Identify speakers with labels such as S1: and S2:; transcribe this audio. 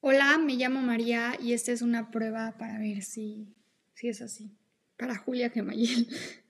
S1: Hola, me llamo María y esta es una prueba para ver si, si es así. Para Julia Gemayel.